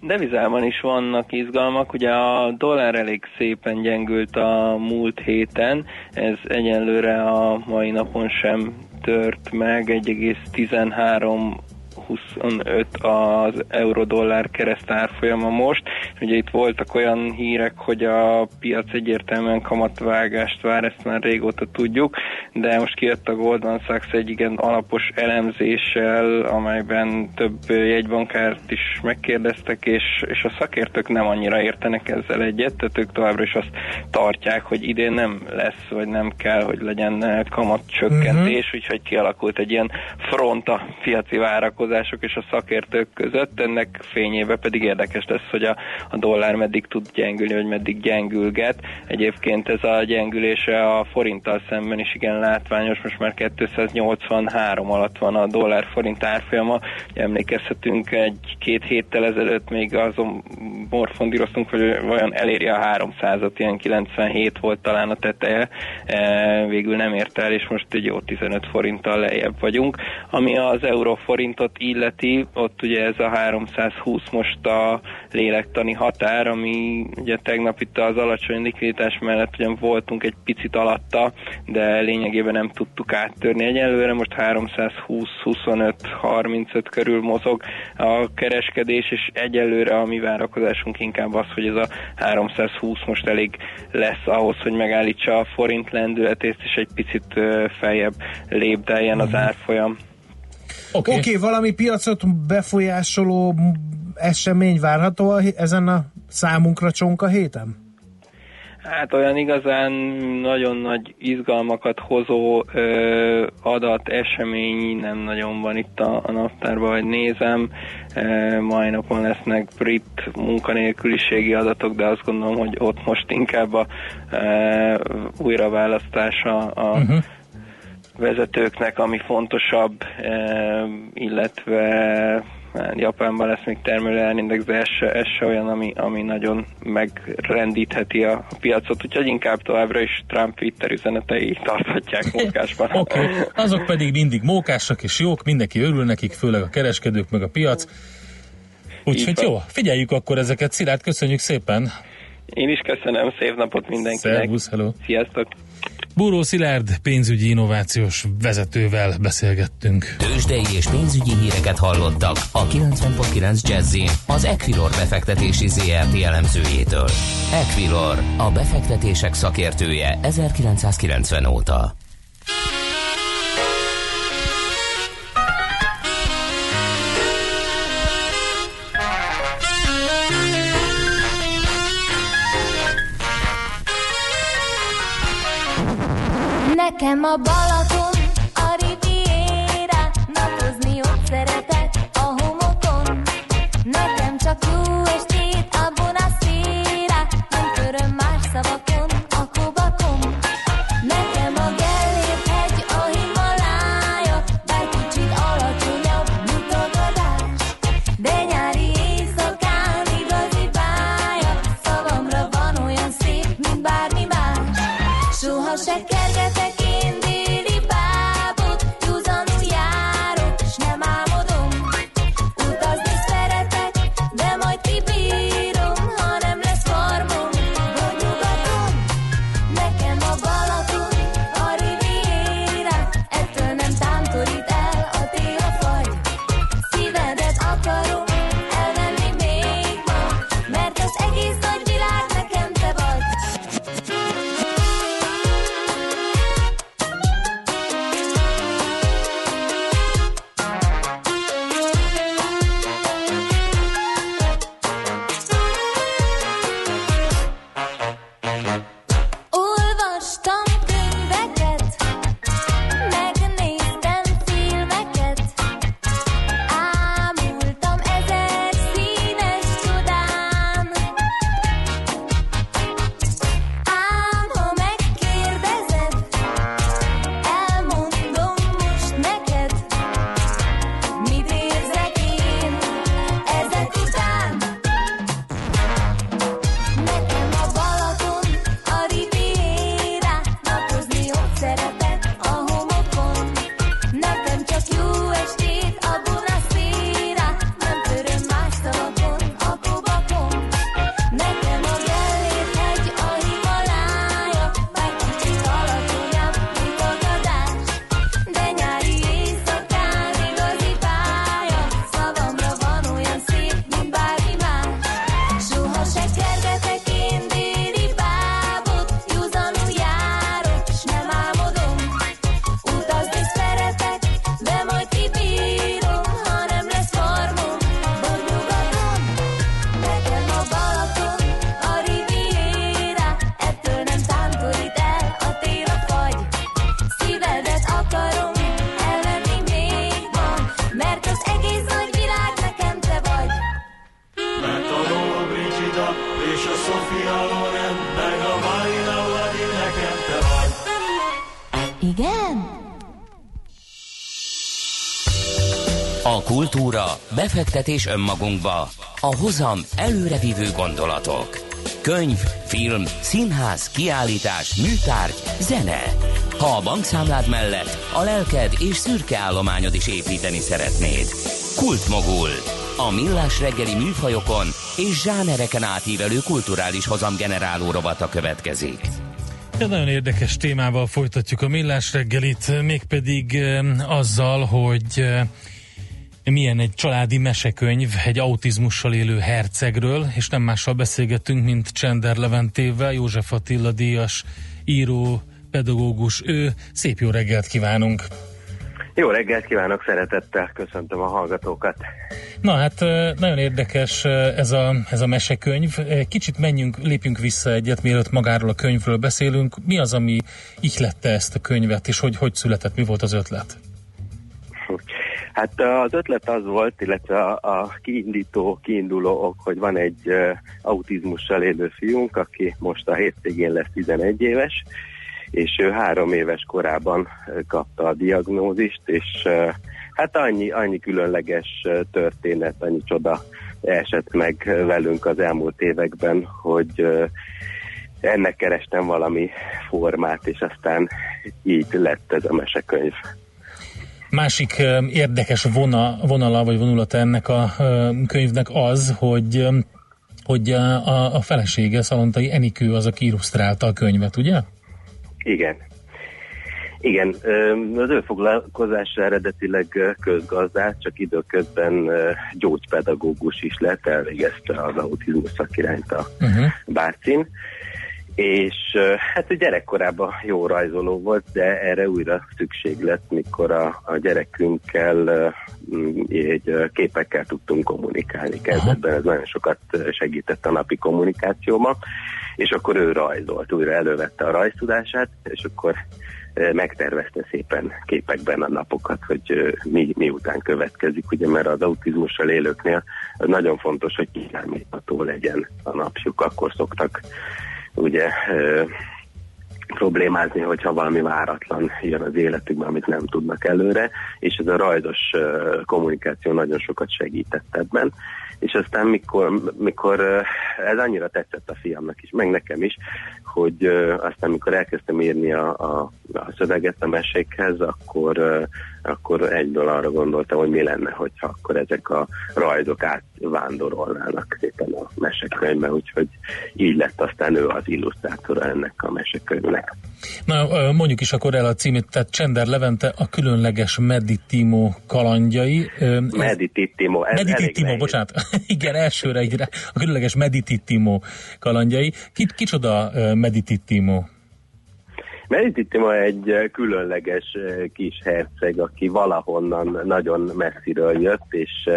Devizában is vannak izgalmak, ugye a dollár elég szépen gyengült a múlt héten, ez egyenlőre a mai napon sem tört meg, 1,13 25 az euró-dollár kereszt árfolyama most. Ugye itt voltak olyan hírek, hogy a piac egyértelműen kamatvágást vár, ezt már régóta tudjuk, de most kijött a Goldman Sachs egy igen alapos elemzéssel, amelyben több jegybankárt is megkérdeztek, és, és a szakértők nem annyira értenek ezzel egyet, tehát ők továbbra is azt tartják, hogy idén nem lesz, vagy nem kell, hogy legyen kamatcsökkentés, uh-huh. úgyhogy kialakult egy ilyen front a piaci várakozás várakozások és a szakértők között, ennek fényébe pedig érdekes lesz, hogy a, a dollár meddig tud gyengülni, vagy meddig gyengülget. Egyébként ez a gyengülése a forinttal szemben is igen látványos, most már 283 alatt van a dollár forint árfolyama. Emlékezhetünk egy-két héttel ezelőtt még azon morfondíroztunk, hogy vajon eléri a 300-at, ilyen 97 volt talán a teteje, e, végül nem ért el, és most egy jó 15 forinttal lejjebb vagyunk. Ami az euróforintot illeti, ott ugye ez a 320 most a lélektani határ, ami ugye tegnap itt az alacsony likviditás mellett ugyan voltunk egy picit alatta, de lényegében nem tudtuk áttörni egyelőre, most 320-25-35 körül mozog a kereskedés, és egyelőre a mi várakozásunk inkább az, hogy ez a 320 most elég lesz ahhoz, hogy megállítsa a forint lendületét, és egy picit feljebb lépdeljen az mhm. árfolyam. Oké, okay. okay, valami piacot befolyásoló esemény várható ezen a számunkra csonka héten? Hát olyan igazán nagyon nagy izgalmakat hozó ö, adat, esemény nem nagyon van itt a, a naptárban, hogy nézem. E, mai napon lesznek brit munkanélküliségi adatok, de azt gondolom, hogy ott most inkább a e, újraválasztása a uh-huh. Vezetőknek, ami fontosabb, e, illetve Japánban lesz még termelő elindex, de ez se, ez se olyan, ami, ami nagyon megrendítheti a, a piacot, úgyhogy inkább továbbra is Trump Twitter üzenetei tarthatják mókásban. Oké, okay. azok pedig mindig mókásak és jók, mindenki örül nekik, főleg a kereskedők meg a piac. Úgyhogy jó, figyeljük akkor ezeket. Szilárd, köszönjük szépen! Én is köszönöm, szép napot mindenkinek! Szervusz, hello! Sziasztok! Búró Szilárd pénzügyi innovációs vezetővel beszélgettünk. Tőzsdei és pénzügyi híreket hallottak a 90.9 jazz az Equilor befektetési ZRT elemzőjétől. Equilor, a befektetések szakértője 1990 óta. Nekem a Balaton befektetés önmagunkba, a hozam előrevívő gondolatok. Könyv, film, színház, kiállítás, műtárgy, zene. Ha a bankszámlád mellett a lelked és szürke állományod is építeni szeretnéd. Kultmogul. A millás reggeli műfajokon és zsánereken átívelő kulturális hozamgeneráló rovata következik. Egy nagyon érdekes témával folytatjuk a millás reggelit, mégpedig azzal, hogy milyen egy családi mesekönyv egy autizmussal élő hercegről, és nem mással beszélgetünk, mint Csender Leventével, József Attila díjas író, pedagógus ő. Szép jó reggelt kívánunk! Jó reggelt kívánok, szeretettel köszöntöm a hallgatókat! Na hát nagyon érdekes ez a, ez a mesekönyv. Kicsit menjünk, lépjünk vissza egyet, mielőtt magáról a könyvről beszélünk. Mi az, ami ihlette ezt a könyvet, és hogy, hogy született, mi volt az ötlet? Hát az ötlet az volt, illetve a, a kiindító, kiinduló ok, hogy van egy autizmussal élő fiunk, aki most a hétvégén lesz 11 éves, és ő három éves korában kapta a diagnózist, és hát annyi, annyi különleges történet, annyi csoda esett meg velünk az elmúlt években, hogy ennek kerestem valami formát, és aztán így lett ez a mesekönyv. Másik érdekes vona, vonala vagy vonulata ennek a könyvnek az, hogy hogy a, a felesége, Szalontai Enikő az, aki illusztrálta a könyvet, ugye? Igen. Igen, az ő foglalkozása eredetileg közgazdás, csak időközben gyógypedagógus is lett, elvégezte az autizmus szakirányt a uh-huh. Bárcin és hát a gyerekkorában jó rajzoló volt, de erre újra szükség lett, mikor a, a gyerekünkkel egy képekkel tudtunk kommunikálni. Kezdetben. Ez nagyon sokat segített a napi kommunikációban, és akkor ő rajzolt, újra elővette a rajztudását, és akkor megtervezte szépen képekben a napokat, hogy mi, mi után következik, ugye, mert az autizmussal élőknél az nagyon fontos, hogy kiszámítható legyen a napjuk, akkor szoktak ugye problémázni, hogyha valami váratlan jön az életükben, amit nem tudnak előre, és ez a rajzos kommunikáció nagyon sokat segített ebben. És aztán mikor, mikor ez annyira tetszett a fiamnak is, meg nekem is, hogy aztán mikor elkezdtem írni a, a, a szöveget a mesékhez, akkor, akkor egyből arra gondoltam, hogy mi lenne, hogyha akkor ezek a rajzok átvándorolnának szépen a mesekönyvbe, úgyhogy így lett aztán ő az illusztrátora ennek a mesekönyvnek. Na, mondjuk is akkor el a címét, tehát Csender Levente a különleges Meditimo kalandjai. Medititimo. Medititimo, bocsánat. Igen, elsőre így a különleges Medititimo kalandjai. Kit, kicsoda Medititimo? Medititimo egy különleges kis herceg, aki valahonnan nagyon messziről jött, és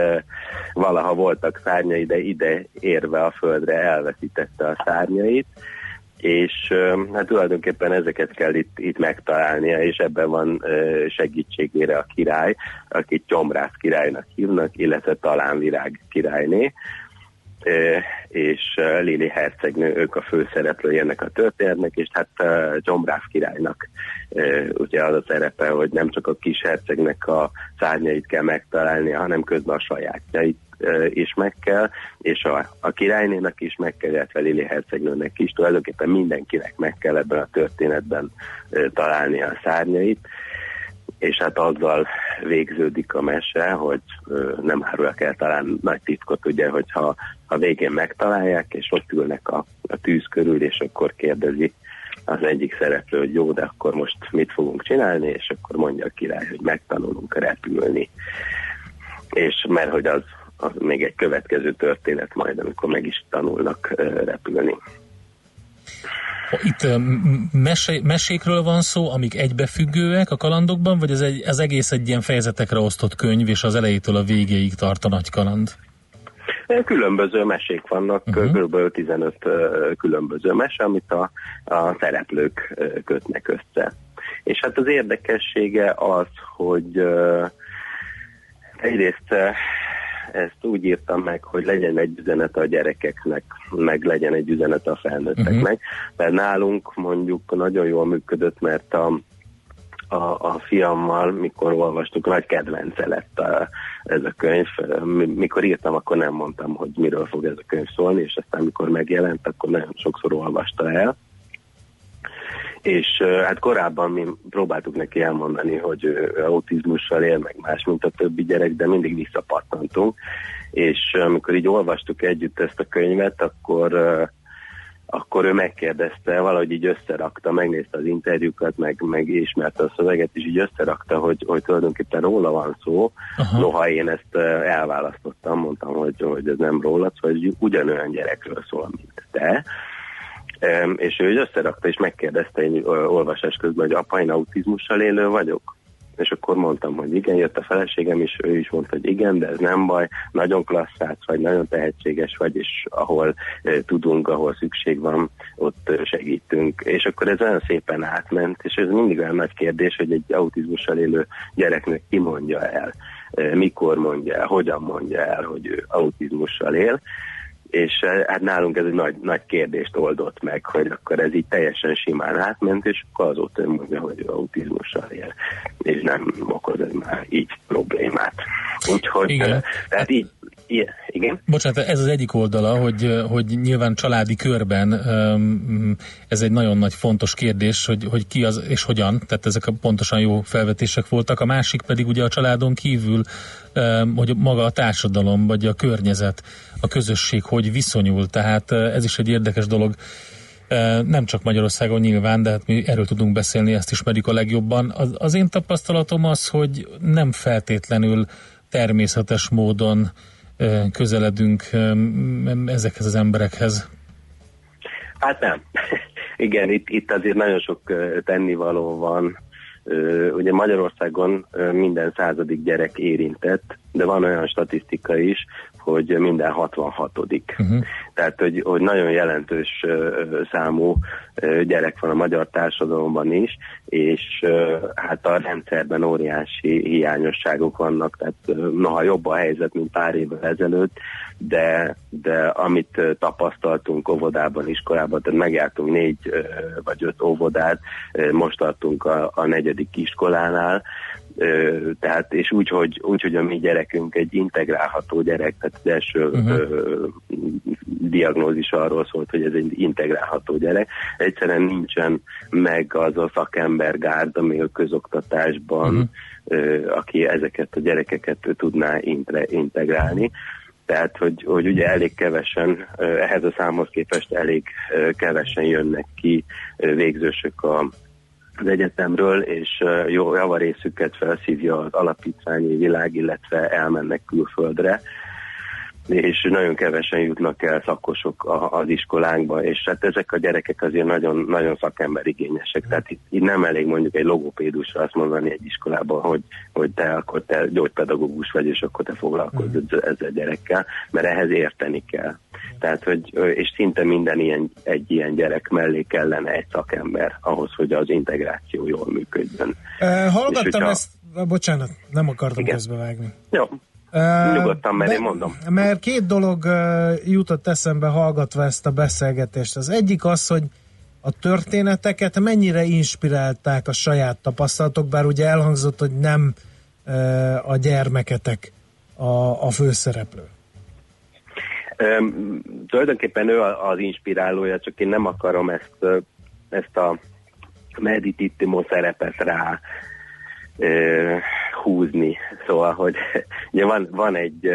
valaha voltak szárnyai, de ide érve a földre elveszítette a szárnyait. És hát tulajdonképpen ezeket kell itt, itt megtalálnia, és ebben van segítségére a király, akit Gyomrász királynak hívnak, illetve talán Virág királyné, és Lili hercegnő, ők a főszereplői ennek a történetnek, és hát Gyomrász királynak ugye az a szerepe, hogy nem csak a kis hercegnek a szárnyait kell megtalálnia, hanem közben a sajátjait is meg kell, és a, a királynének is meg kell, illetve Lili hercegnőnek is, tulajdonképpen mindenkinek meg kell ebben a történetben találni a szárnyait, és hát azzal végződik a mese, hogy nem árulják el talán nagy titkot, ugye, hogyha a végén megtalálják, és ott ülnek a, a tűz körül, és akkor kérdezi az egyik szereplő, hogy jó, de akkor most mit fogunk csinálni, és akkor mondja a király, hogy megtanulunk repülni. És mert hogy az az még egy következő történet majd, amikor meg is tanulnak repülni. Itt mesé, mesékről van szó, amik egybefüggőek a kalandokban, vagy ez egy, az egész egy ilyen fejezetekre osztott könyv, és az elejétől a végéig tart a nagy kaland? Különböző mesék vannak, uh-huh. kb. 15 különböző mese, amit a, a szereplők kötnek össze. És hát az érdekessége az, hogy egyrészt ezt úgy írtam meg, hogy legyen egy üzenet a gyerekeknek, meg legyen egy üzenet a felnőtteknek, uh-huh. mert nálunk mondjuk nagyon jól működött, mert a, a, a fiammal, mikor olvastuk, nagy kedvence lett a, ez a könyv. Mikor írtam, akkor nem mondtam, hogy miről fog ez a könyv szólni, és aztán mikor megjelent, akkor nagyon sokszor olvasta el és hát korábban mi próbáltuk neki elmondani, hogy autizmussal él, meg más, mint a többi gyerek, de mindig visszapattantunk, és amikor így olvastuk együtt ezt a könyvet, akkor akkor ő megkérdezte, valahogy így összerakta, megnézte az interjúkat, meg, meg ismerte a szöveget, és így összerakta, hogy, hogy tulajdonképpen róla van szó. Aha. Noha én ezt elválasztottam, mondtam, hogy, hogy ez nem róla, hogy ugyanolyan gyerekről szól, mint te és ő összerakta és megkérdezte egy olvasás közben, hogy apa, én autizmussal élő vagyok? És akkor mondtam, hogy igen, jött a feleségem is, ő is mondta, hogy igen, de ez nem baj, nagyon klasszát vagy, nagyon tehetséges vagy, és ahol tudunk, ahol szükség van, ott segítünk. És akkor ez olyan szépen átment, és ez mindig olyan nagy kérdés, hogy egy autizmussal élő gyereknek ki mondja el, mikor mondja el, hogyan mondja el, hogy ő autizmussal él, és eh, hát nálunk ez egy nagy, nagy kérdést oldott meg, hogy akkor ez így teljesen simán átment, és akkor azóta mondja, hogy autizmussal él, és nem okoz ez már így problémát. Úgyhogy, Igen. Eh, tehát így, igen. Bocsánat, ez az egyik oldala, hogy, hogy nyilván családi körben ez egy nagyon nagy fontos kérdés, hogy, hogy ki az és hogyan, tehát ezek a pontosan jó felvetések voltak. A másik pedig ugye a családon kívül, hogy maga a társadalom, vagy a környezet, a közösség hogy viszonyul, tehát ez is egy érdekes dolog nem csak Magyarországon nyilván, de hát mi erről tudunk beszélni, ezt ismerjük a legjobban. Az, én tapasztalatom az, hogy nem feltétlenül természetes módon közeledünk ezekhez az emberekhez? Hát nem. Igen, itt, itt azért nagyon sok tennivaló van. Ugye Magyarországon minden századik gyerek érintett, de van olyan statisztika is, hogy minden 66 uh-huh. Tehát, hogy, hogy nagyon jelentős számú gyerek van a magyar társadalomban is, és hát a rendszerben óriási hiányosságok vannak, tehát noha jobb a helyzet, mint pár évvel ezelőtt, de, de amit tapasztaltunk óvodában, iskolában, tehát megjártunk négy vagy öt óvodát, most tartunk a, a negyedik iskolánál, tehát, és úgy hogy, úgy, hogy a mi gyerekünk egy integrálható gyerek, tehát az első uh-huh. ö, diagnózis arról szólt, hogy ez egy integrálható gyerek. Egyszerűen nincsen meg az a szakembergárd, ami a közoktatásban, uh-huh. ö, aki ezeket a gyerekeket tudná intre, integrálni. Tehát, hogy, hogy ugye elég kevesen, ehhez a számhoz képest elég kevesen jönnek ki végzősök a az egyetemről, és jó javarészüket felszívja az alapítványi világ, illetve elmennek külföldre és nagyon kevesen jutnak el szakosok az iskolánkba, és hát ezek a gyerekek azért nagyon, nagyon szakemberigényesek, tehát itt, itt nem elég mondjuk egy logopédusra azt mondani egy iskolában, hogy, hogy te akkor te gyógypedagógus vagy, és akkor te foglalkozz mm. ezzel a gyerekkel, mert ehhez érteni kell. Tehát, hogy, és szinte minden ilyen, egy ilyen gyerek mellé kellene egy szakember ahhoz, hogy az integráció jól működjön. hallgattam és, hogyha... ezt, bocsánat, nem akartam Igen. közbevágni. Jó, Nyugodtan, mert én mondom. Mert két dolog jutott eszembe hallgatva ezt a beszélgetést. Az egyik az, hogy a történeteket mennyire inspirálták a saját tapasztalatok, bár ugye elhangzott, hogy nem a gyermeketek a, a főszereplő. Um, tulajdonképpen ő az inspirálója, csak én nem akarom ezt, ezt a medititimo szerepet rá húzni. Szóval, hogy ugye van, van egy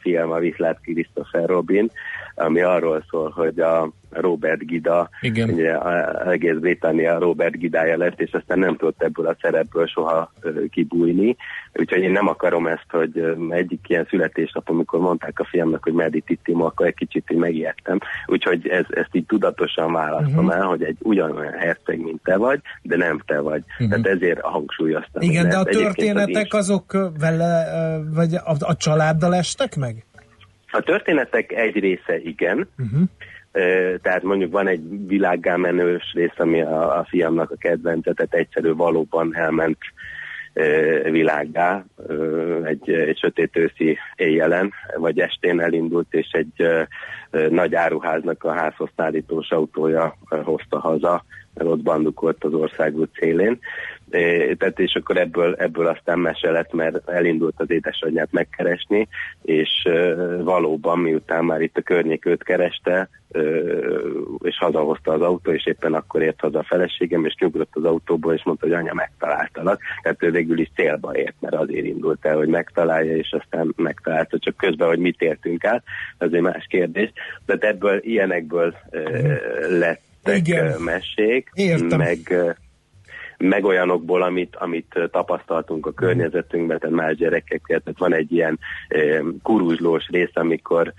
film, a Viszlát Christopher Robin, ami arról szól, hogy a Robert Gida, Igen. ugye a egész Britannia Robert Gidája lett, és aztán nem tudott ebből a szerepből soha kibújni. Úgyhogy én nem akarom ezt, hogy egyik ilyen születésnap, amikor mondták a filmnek, hogy meditittim, akkor egy kicsit így megijedtem. Úgyhogy ez, ezt így tudatosan választom uh-huh. el, hogy egy ugyanolyan herceg, mint te vagy, de nem te vagy. Uh-huh. Tehát ezért hangsúlyoztam. Igen, de a történetek azok vele, vagy a, a családdal estek meg? A történetek egy része igen, uh-huh. Tehát mondjuk van egy világgá menős rész, ami a, a fiamnak a kedvence, tehát egyszerű valóban elment világgá egy, egy sötét őszi éjjelen, vagy estén elindult, és egy nagy áruháznak a házhoz szállítós autója hozta haza, mert ott bandukolt az országút szélén, tehát és akkor ebből, ebből aztán mese lett, mert elindult az édesanyját megkeresni, és valóban miután már itt a környék őt kereste, és hazahozta az autó, és éppen akkor ért haza a feleségem, és nyugodott az autóból, és mondta, hogy anya megtaláltalak. Tehát ő végül is célba ért, mert azért indult el, hogy megtalálja, és aztán megtalálta. Csak közben, hogy mit értünk át, az egy más kérdés. De ebből, ilyenekből Igen. mesék, Értem. meg meg olyanokból, amit, amit tapasztaltunk a környezetünkben, tehát más gyerekekkel. Tehát van egy ilyen kuruzslós rész, amikor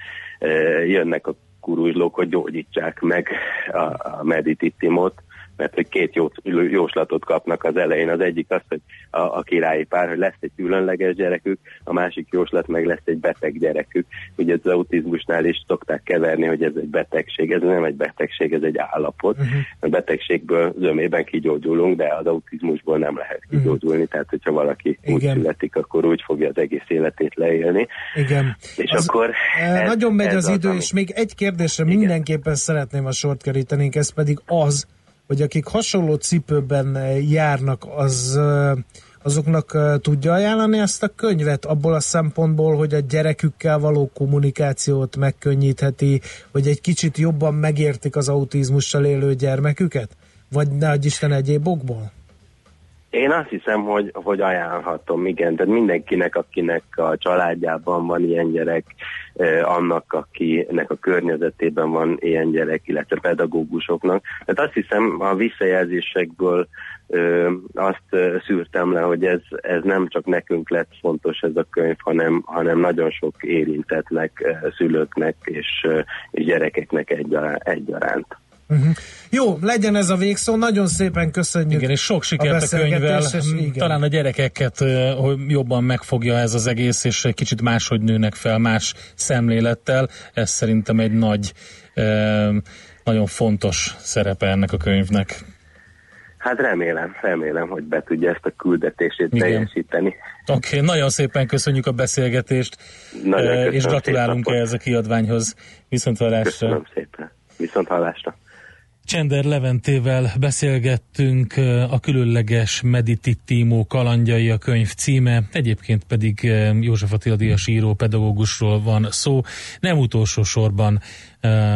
jönnek a kuruzslók, hogy gyógyítsák meg a, a meditittimot, mert hogy két jó, jóslatot kapnak az elején. Az egyik az, hogy a, a királyi pár, hogy lesz egy különleges gyerekük, a másik jóslat meg lesz egy beteg gyerekük. Ugye az autizmusnál is szokták keverni, hogy ez egy betegség. Ez nem egy betegség, ez egy állapot. Uh-huh. A betegségből zömében kigyógyulunk, de az autizmusból nem lehet mhm. kigyógyulni, uh-huh. tehát hogyha valaki Igen. úgy születik, akkor úgy fogja az egész életét leélni. Igen. És az, akkor ez, nagyon megy az, az idő, ami... és még egy kérdésre Igen. mindenképpen szeretném a sort keríteni, ez pedig az, hogy akik hasonló cipőben járnak, az azoknak tudja ajánlani ezt a könyvet abból a szempontból, hogy a gyerekükkel való kommunikációt megkönnyítheti, hogy egy kicsit jobban megértik az autizmussal élő gyermeküket? Vagy ne Isten egyéb okból? Én azt hiszem, hogy, hogy ajánlhatom, igen. Tehát mindenkinek, akinek a családjában van ilyen gyerek, annak, akinek a környezetében van ilyen gyerek, illetve pedagógusoknak. Tehát azt hiszem, a visszajelzésekből azt szűrtem le, hogy ez, ez nem csak nekünk lett fontos ez a könyv, hanem, hanem nagyon sok érintetnek, szülőknek és, és gyerekeknek egyaránt. Uh-huh. Jó, legyen ez a végszó, nagyon szépen köszönjük. Igen, és sok sikert a, a könyvvel. Talán a gyerekeket hogy jobban megfogja ez az egész, és egy kicsit máshogy nőnek fel, más szemlélettel. Ez szerintem egy nagy, nagyon fontos szerepe ennek a könyvnek. Hát remélem, remélem, hogy be tudja ezt a küldetését Igen. teljesíteni. Oké, okay, nagyon szépen köszönjük a beszélgetést, nagyon és gratulálunk ehhez a kiadványhoz. Viszont hallásra. Köszönöm szépen. Viszont hallásra. Csender Leventével beszélgettünk a különleges Medititimo kalandjai a könyv címe, egyébként pedig József Attila Díjas író pedagógusról van szó. Nem utolsó sorban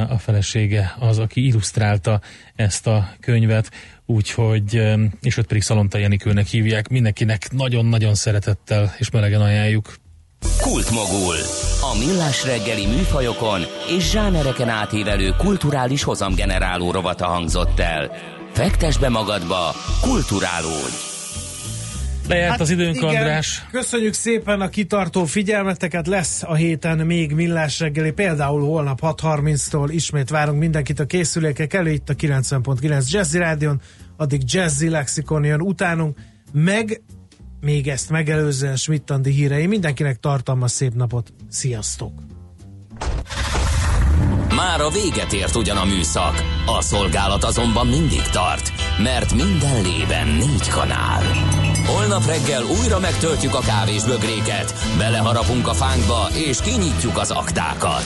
a felesége az, aki illusztrálta ezt a könyvet, úgyhogy, és őt pedig Szalonta Jenikőnek hívják. Mindenkinek nagyon-nagyon szeretettel és melegen ajánljuk. Kultmogul. A millás reggeli műfajokon és zsánereken átívelő kulturális hozamgeneráló rovata hangzott el. Fektes be magadba, kulturálódj! Lejárt hát az időnk, igen, András. Köszönjük szépen a kitartó figyelmeteket. Lesz a héten még millás reggeli, például holnap 6.30-tól ismét várunk mindenkit a készülékek elő, itt a 90.9 Jazzy Rádion, addig Jazzy Lexikon jön utánunk, meg még ezt megelőzően Schmidt-Andi hírei. Mindenkinek tartalmas szép napot. Sziasztok! Már a véget ért ugyan a műszak. A szolgálat azonban mindig tart, mert minden lében négy kanál. Holnap reggel újra megtöltjük a kávés bögréket, beleharapunk a fánkba és kinyitjuk az aktákat.